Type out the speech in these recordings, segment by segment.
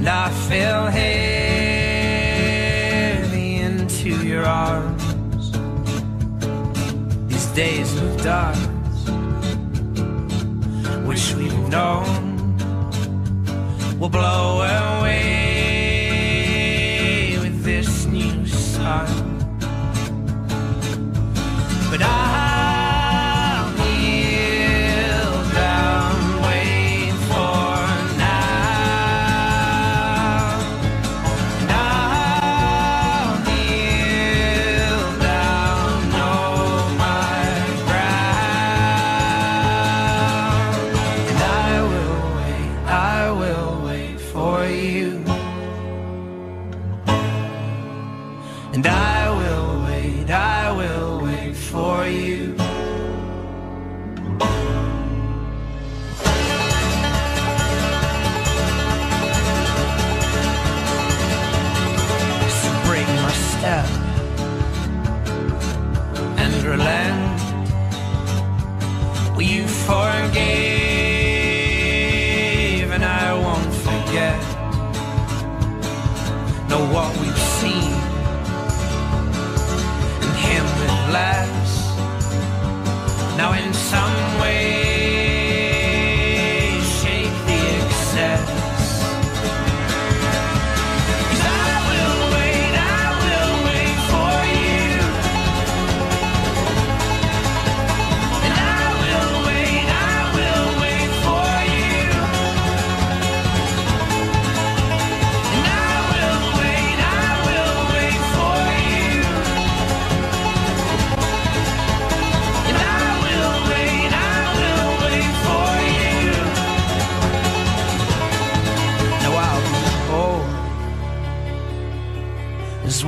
And I fell heavy into your arms. These days of dark, wish we'd known, will blow away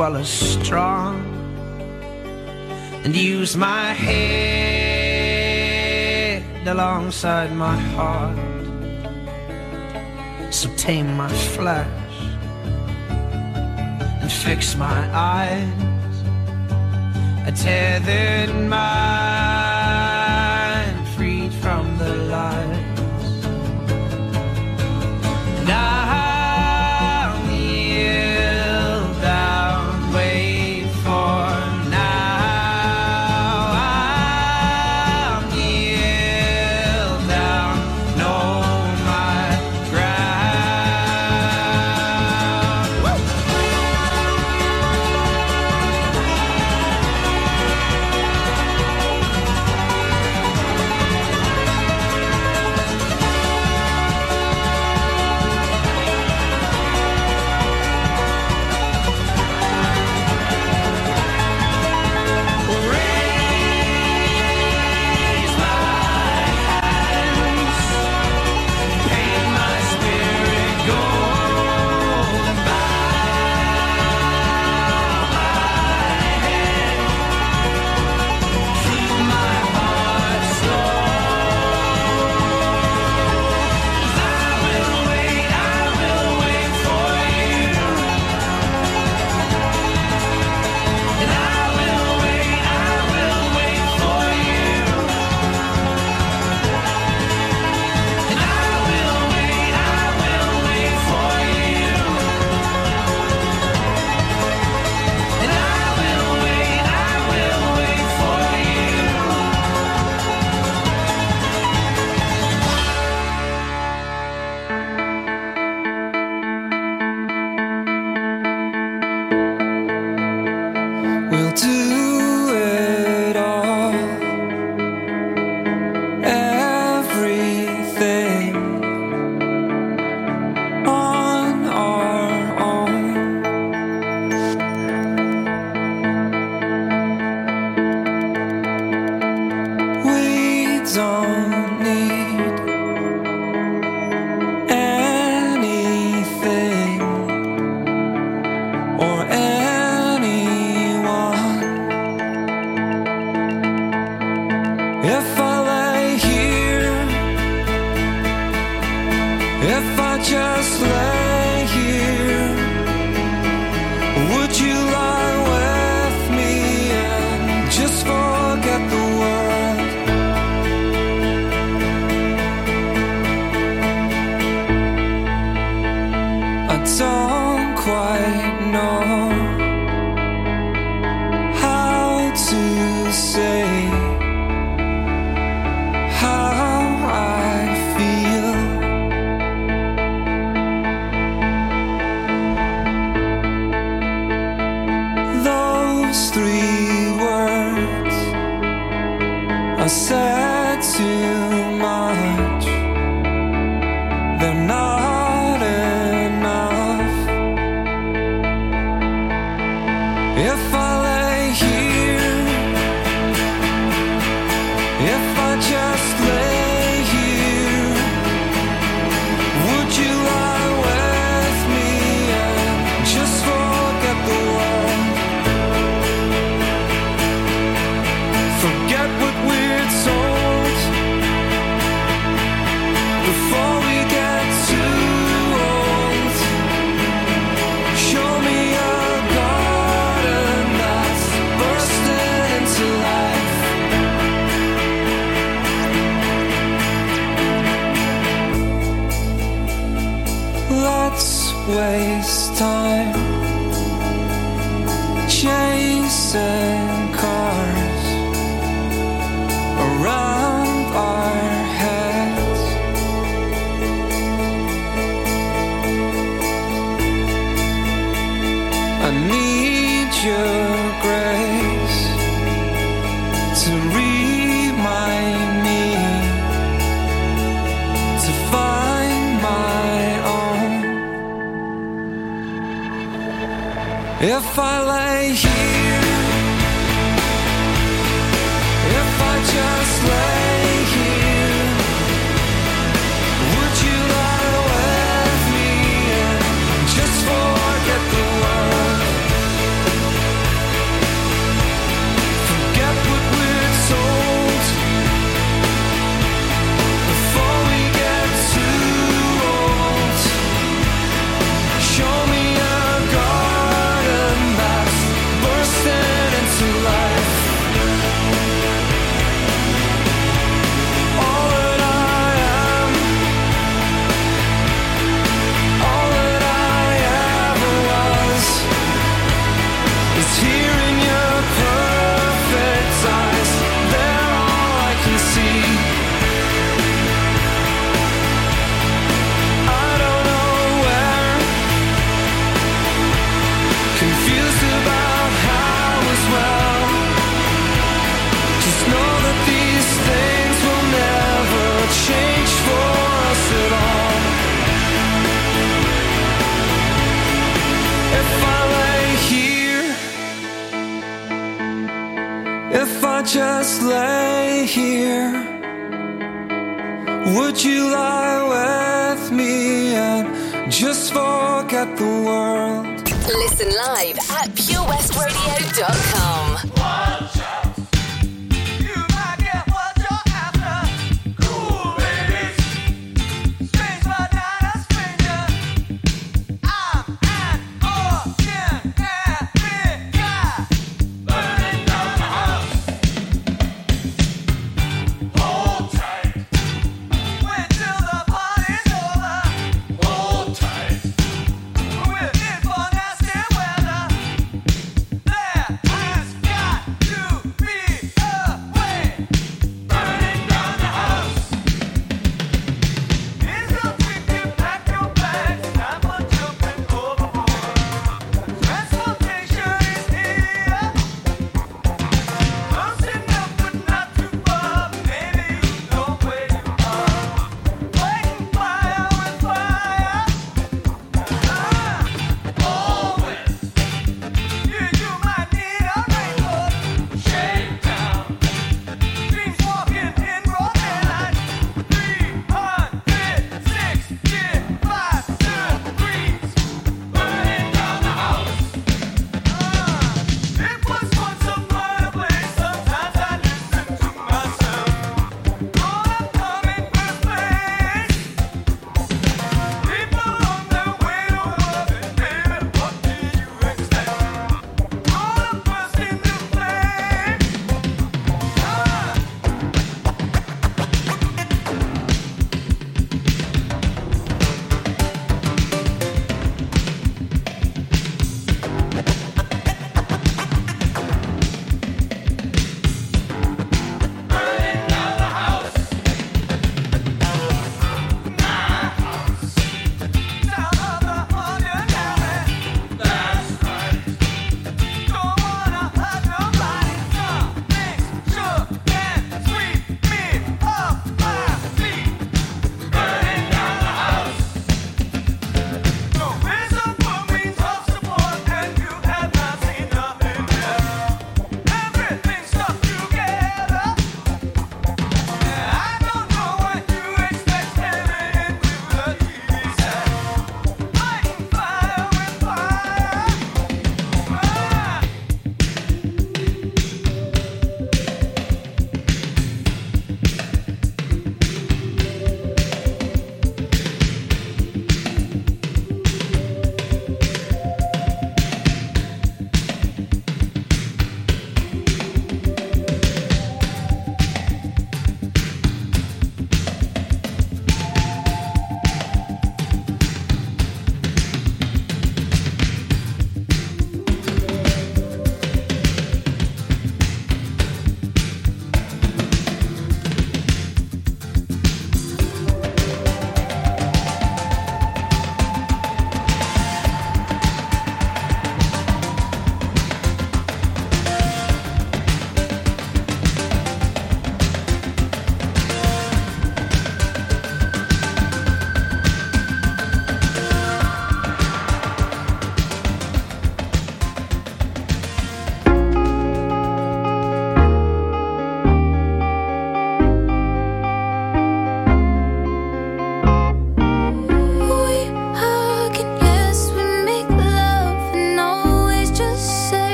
well as strong and use my head alongside my heart. So tame my flesh and fix my eyes. A tethered my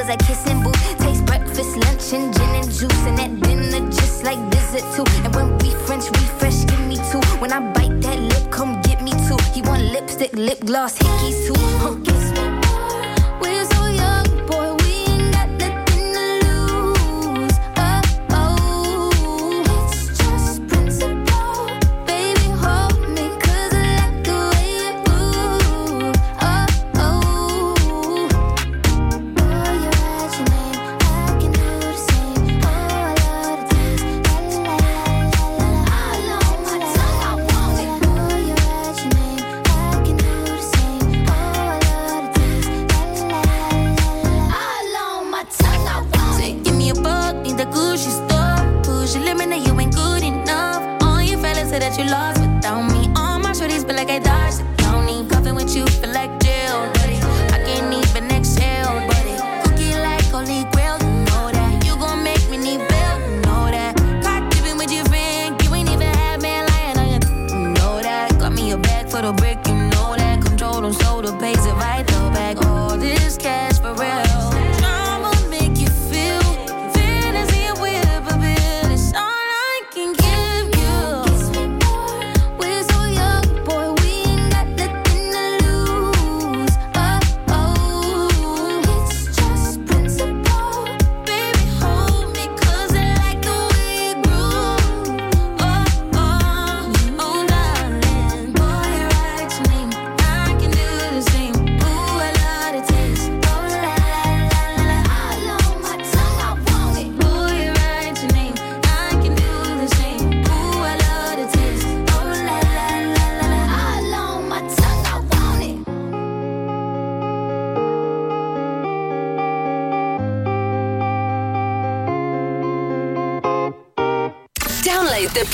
was a kissing booth. Taste breakfast, lunch, and gin and juice. And at dinner, just like visit too. And when we French refresh, give me two. When I bite that lip, come get me two. He want lipstick, lip gloss, hickeys too. Huh.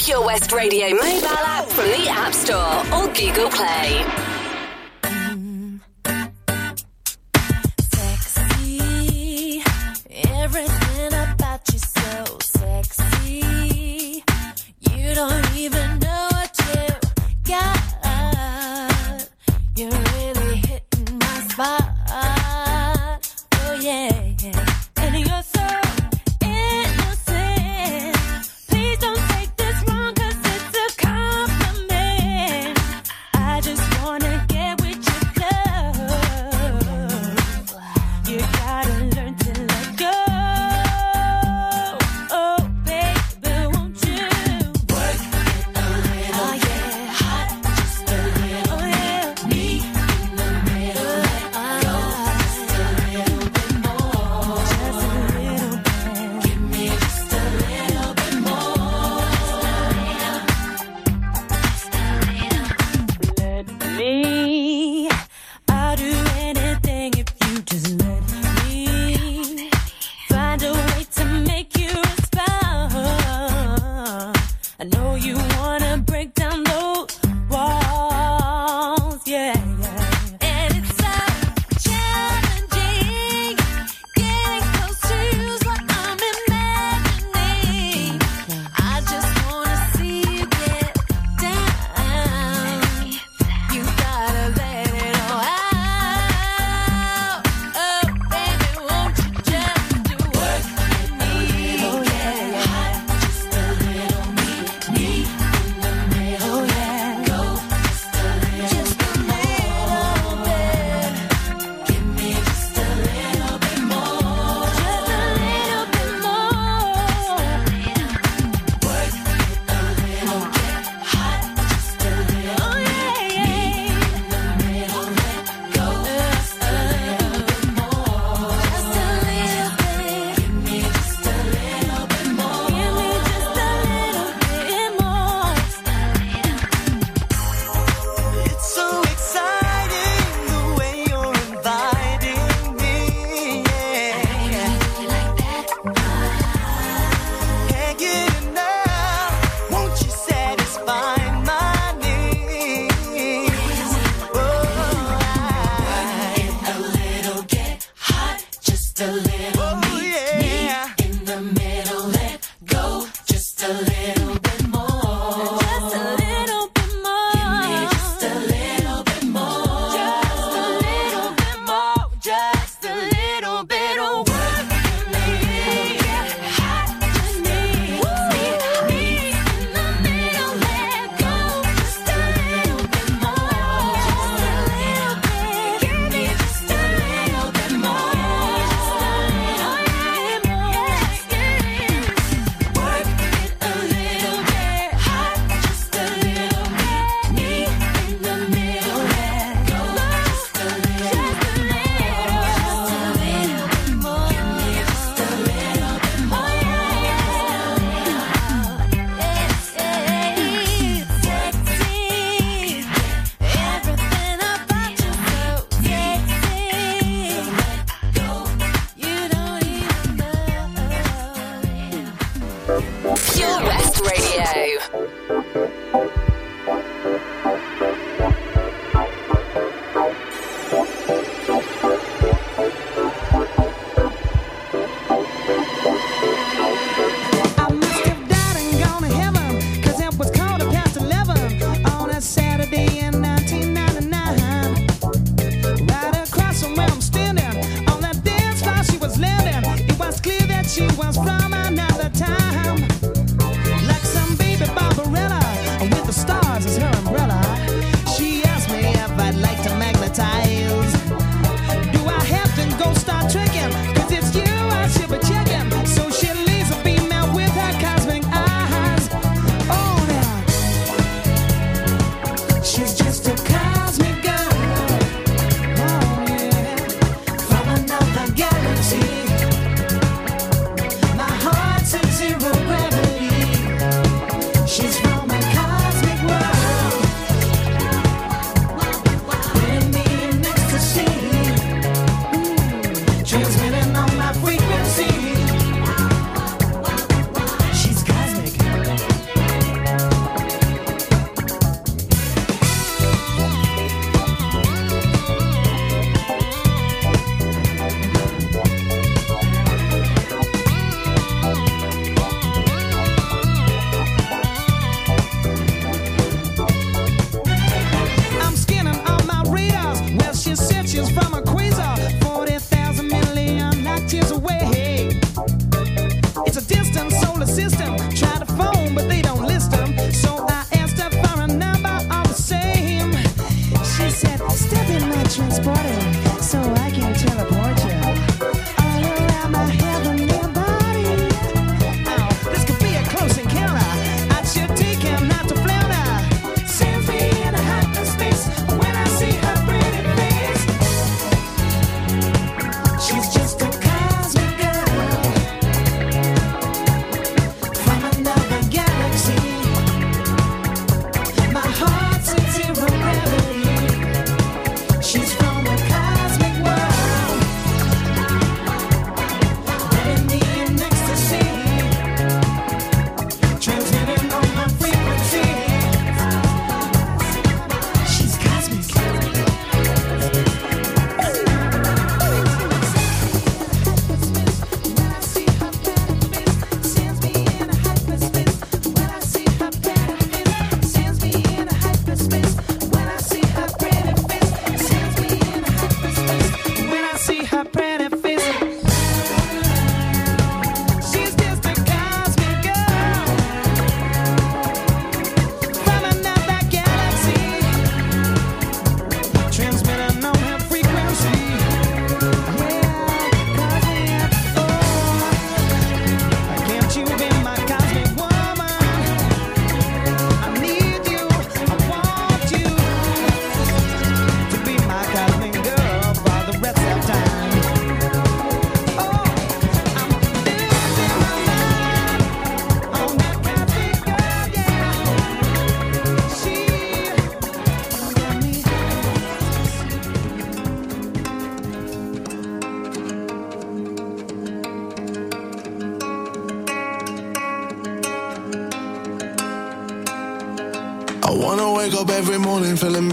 Pure West Radio mobile app from the App Store or Google Play.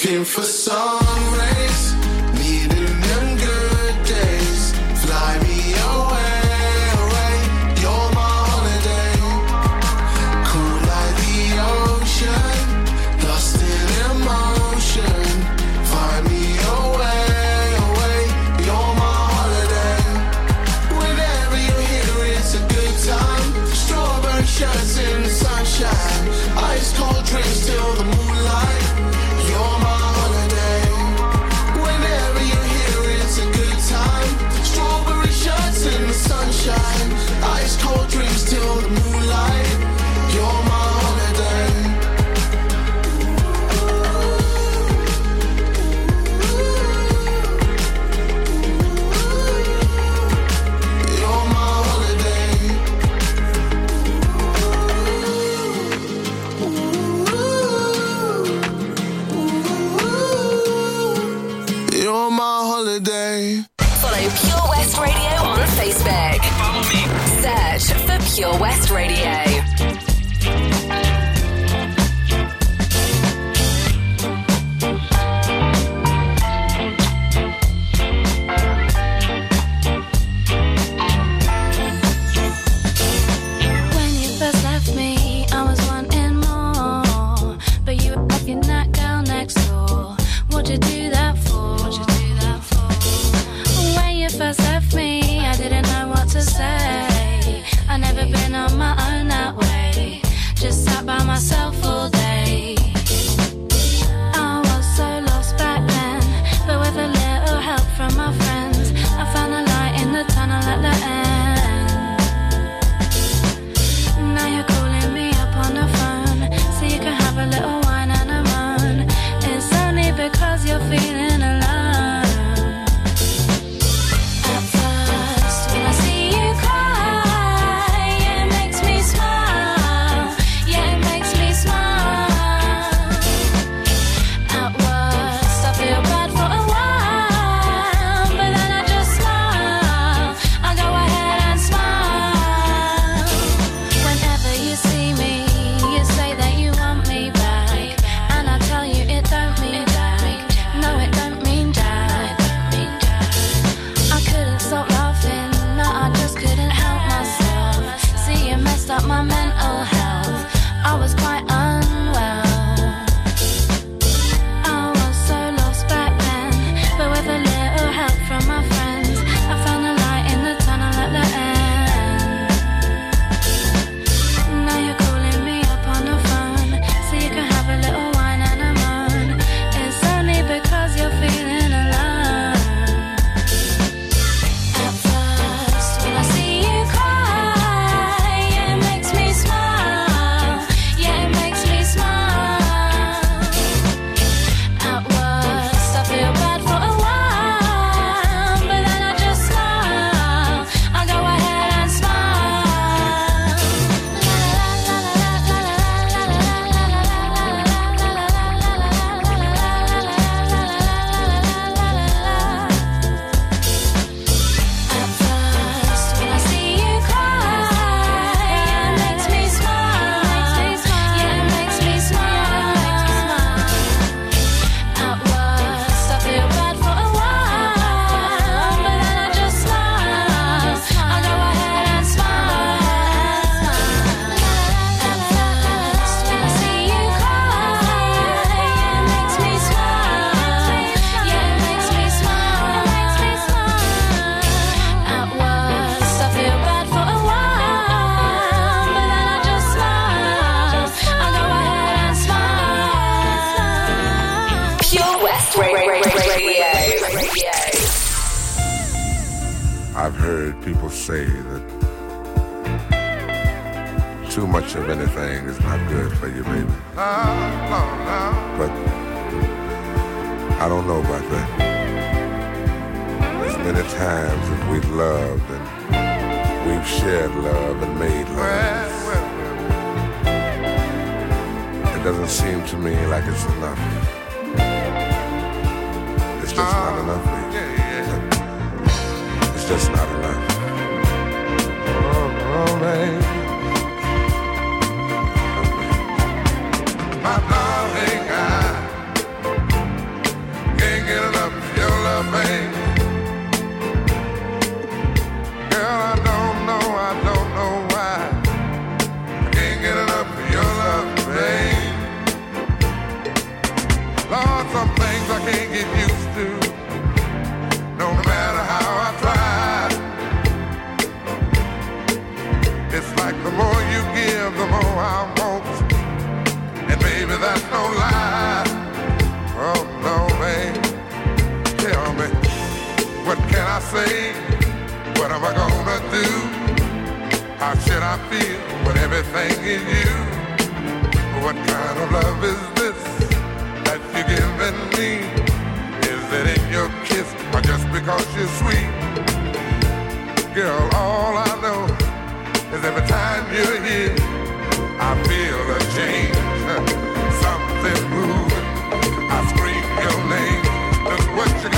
looking for some rain. Can't get used to. No matter how I try. It's like the more you give, the more I want. And baby, that's no lie. Oh no, babe. Tell me, what can I say? What am I gonna do? How should I feel when everything is you? What kind of love is you're me? Is it in your kiss or just because you're sweet? Girl, all I know is every time you're here, I feel a change. Something moving. I scream your name. Look what you got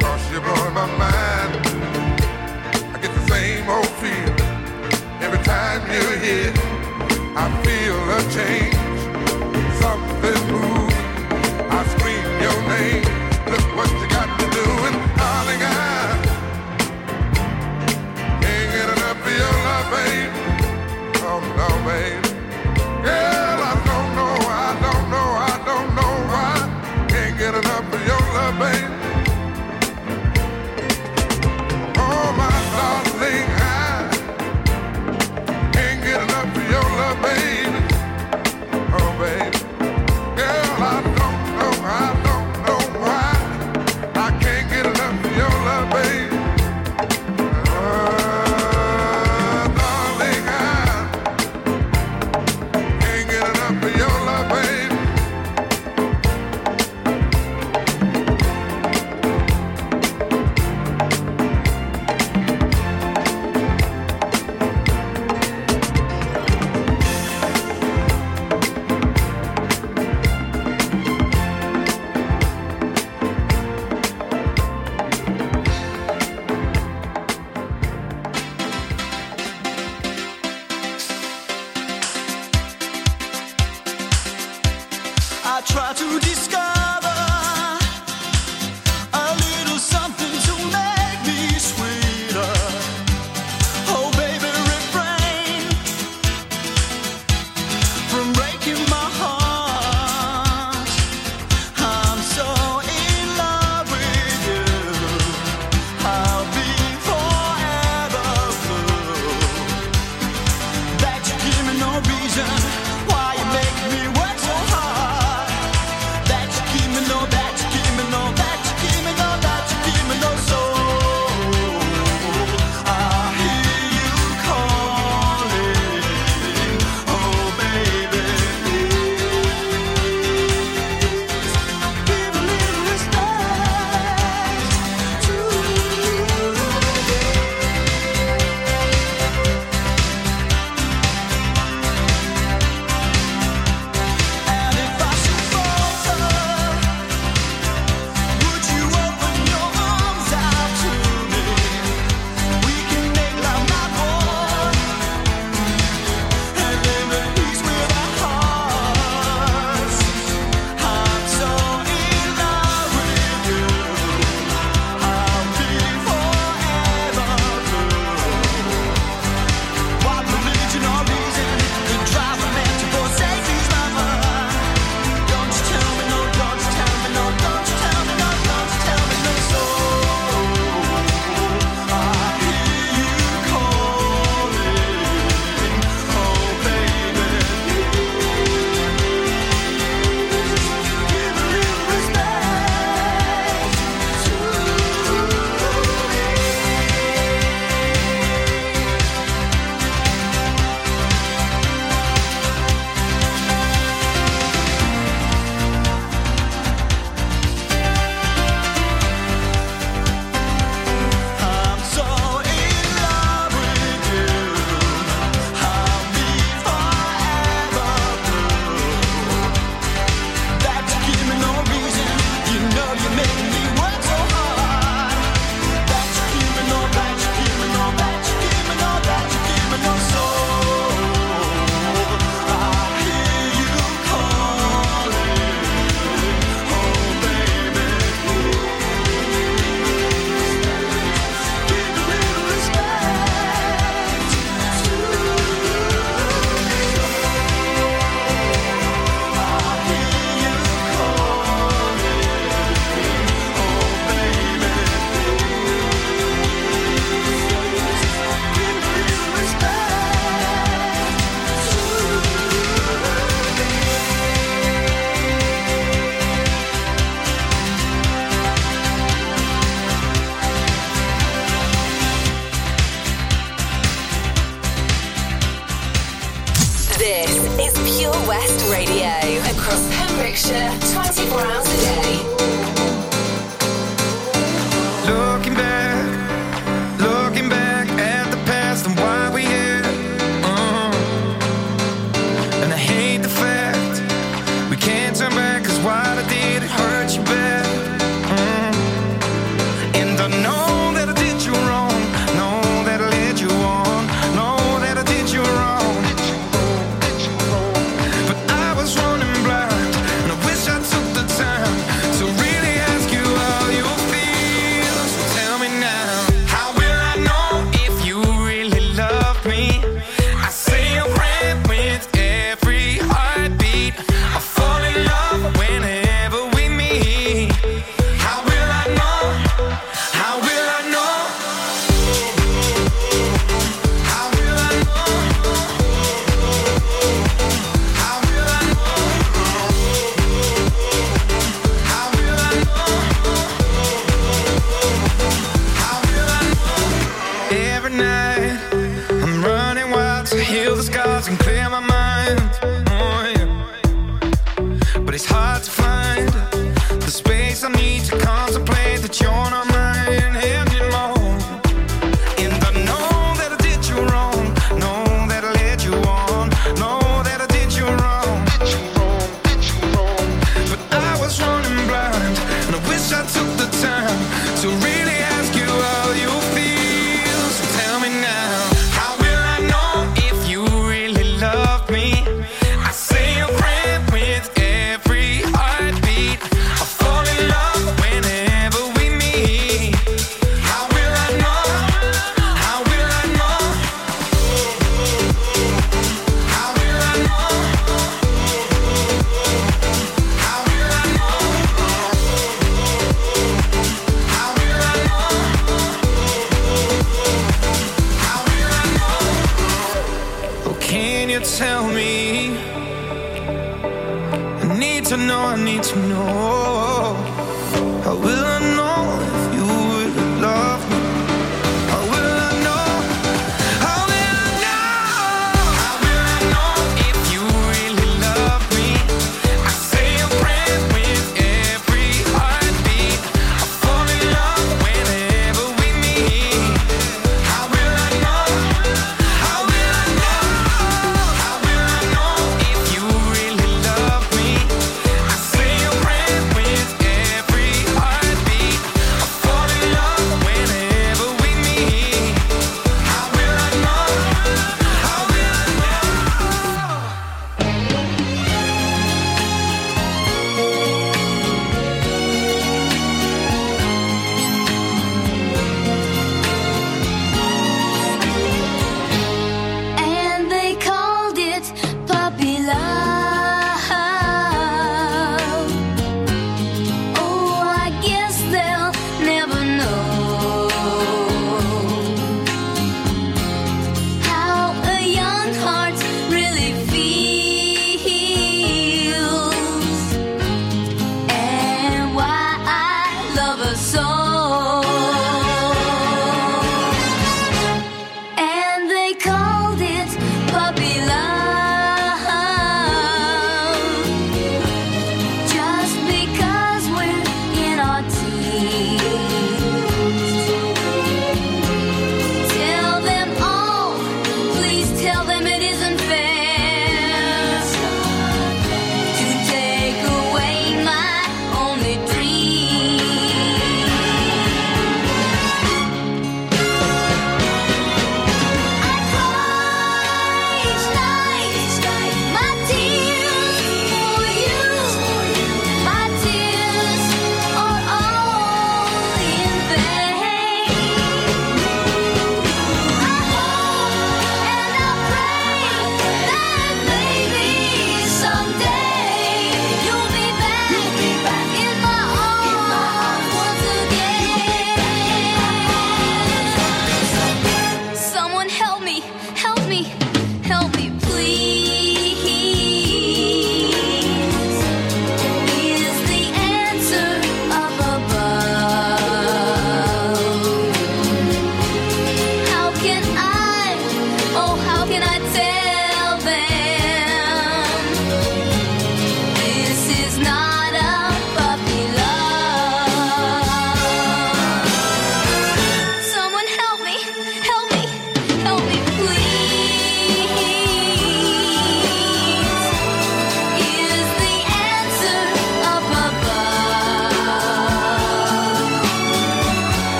Cause you're my mind. I get the same old feel every time you're here. I feel a change,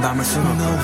따라 이긴 밤을 수놓아 너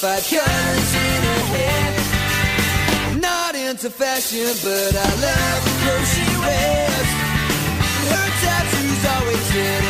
five colors in her hair. Not into fashion, but I love the clothes she wears. Her tattoos always hidden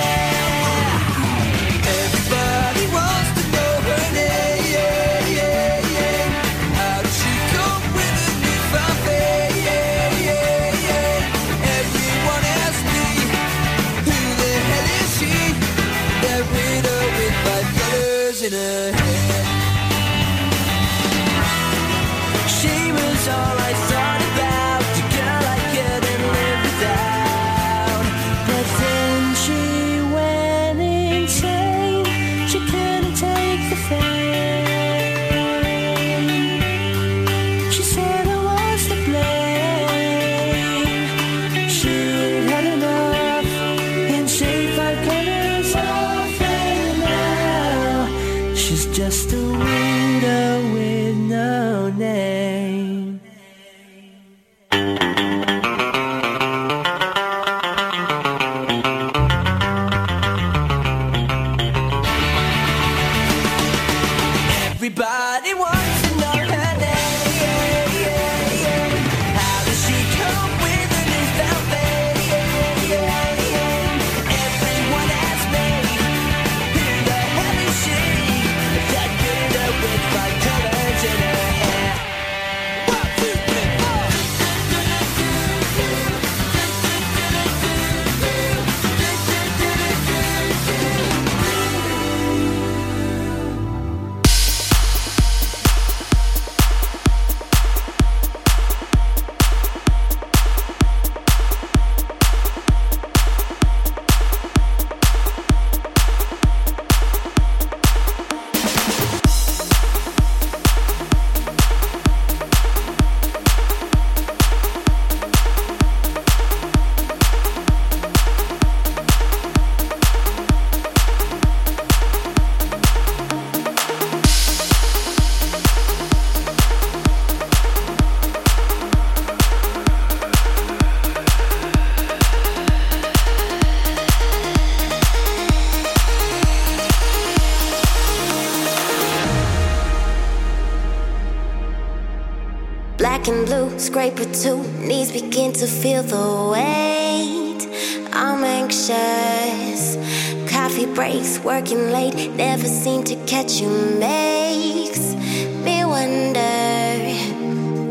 Colors scraper two, knees begin to feel the weight. I'm anxious. Coffee breaks, working late, never seem to catch you makes me wonder.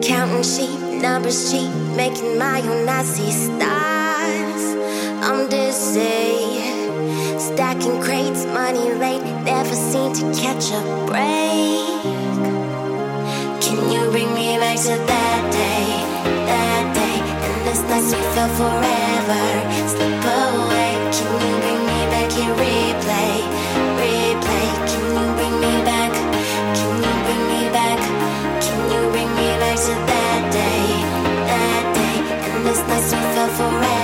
Counting sheep, numbers cheap, making my own Nazi stars. I'm dizzy. Stacking crates, money late, never seem to catch a break. Can you bring me back to that this night we felt forever? Slip away. Can you bring me back? Replay, replay. Can you bring me back? Can you bring me back? Can you bring me back to that day, that day, and night we felt forever?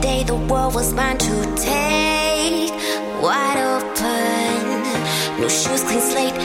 day the world was mine to take. Wide open, new shoes, clean slate.